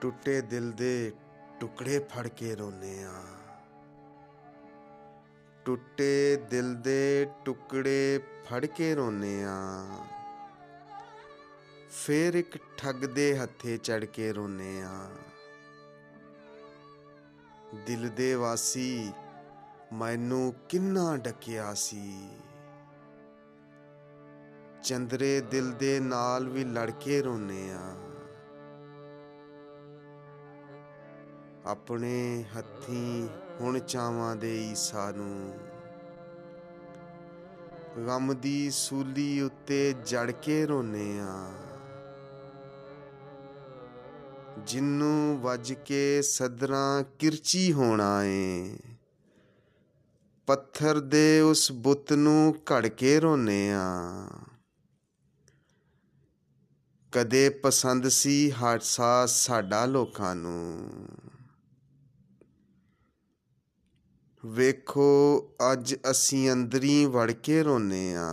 ਟੁੱਟੇ ਦਿਲ ਦੇ ਟੁਕੜੇ ਫੜ ਕੇ ਰੋਨੇ ਆ। ਟੁੱਟੇ ਦਿਲ ਦੇ ਟੁਕੜੇ ਫੜ ਕੇ ਰੋਨੇ ਆ। ਫੇਰ ਇੱਕ ਠੱਗ ਦੇ ਹੱਥੇ ਚੜ ਕੇ ਰੋਨੇ ਆ। ਦਿਲ ਦੇ ਵਾਸੀ, ਮੈਨੂੰ ਕਿੰਨਾ ਡਕਿਆ ਸੀ। ਚੰਦਰੇ ਦਿਲ ਦੇ ਨਾਲ ਵੀ ਲੜ ਕੇ ਰੋਨੇ ਆ। ਆਪਣੇ ਹੱਥੀਂ ਹੁਣ ਚਾਵਾਂ ਦੇ ਈਸਾ ਨੂੰ। ਗਮ ਦੀ ਸੂਲੀ ਉੱਤੇ ਜੜ ਕੇ ਰੋਨੇ ਆ। ਜਿੰਨੂੰ ਵੱਜ ਕੇ ਸਦਰਾਂ ਕਿਰਚੀ ਹੋਣਾ ਏ। ਪੱਥਰ ਦੇ ਉਸ ਬੁੱਤ ਨੂੰ ਘੜ ਕੇ ਰੋਨੇ ਆ। ਕਦੇ ਪਸੰਦ ਸੀ ਹਾਦਸਾ ਸਾਡਾ ਲੋਕਾਂ ਨੂੰ। ਵੇਖੋ, ਅੱਜ ਅਸੀਂ ਅੰਦਰੀ ਵੜ ਕੇ ਰੋਨੇ ਆ।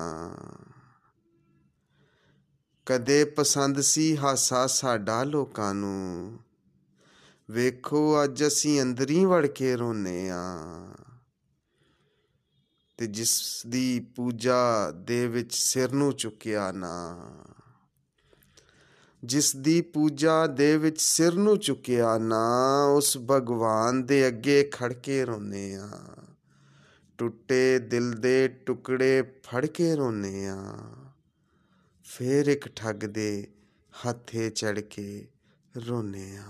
ਕਦੇ ਪਸੰਦ ਸੀ ਹਾਸਾ ਸਾਡਾ ਲੋਕਾਂ ਨੂੰ। ਵੇਖੋ, ਅੱਜ ਅਸੀਂ ਅੰਦਰੀ ਵੜ ਕੇ ਰੋਨੇ ਆ। ਤੇ ਜਿਸ ਦੀ ਪੂਜਾ ਦੇ ਵਿੱਚ ਸਿਰ ਨੂੰ ਚੁੱਕਿਆ ਨਾ। ਜਿਸ ਦੀ ਪੂਜਾ ਦੇ ਵਿੱਚ ਸਿਰ ਨੂੰ ਚੁੱਕਿਆ ਨਾ, ਉਸ ਭਗਵਾਨ ਦੇ ਅੱਗੇ ਖੜ ਕੇ ਰੋਨੇ ਆ। ਟੁੱਟੇ ਦਿਲ ਦੇ ਟੁਕੜੇ ਫੜ ਕੇ ਰੋਨੇ ਆ। ਫੇਰ ਇੱਕ ਠੱਗ ਦੇ ਹੱਥੇ ਚੜ ਕੇ ਰੋਨੇ ਆ।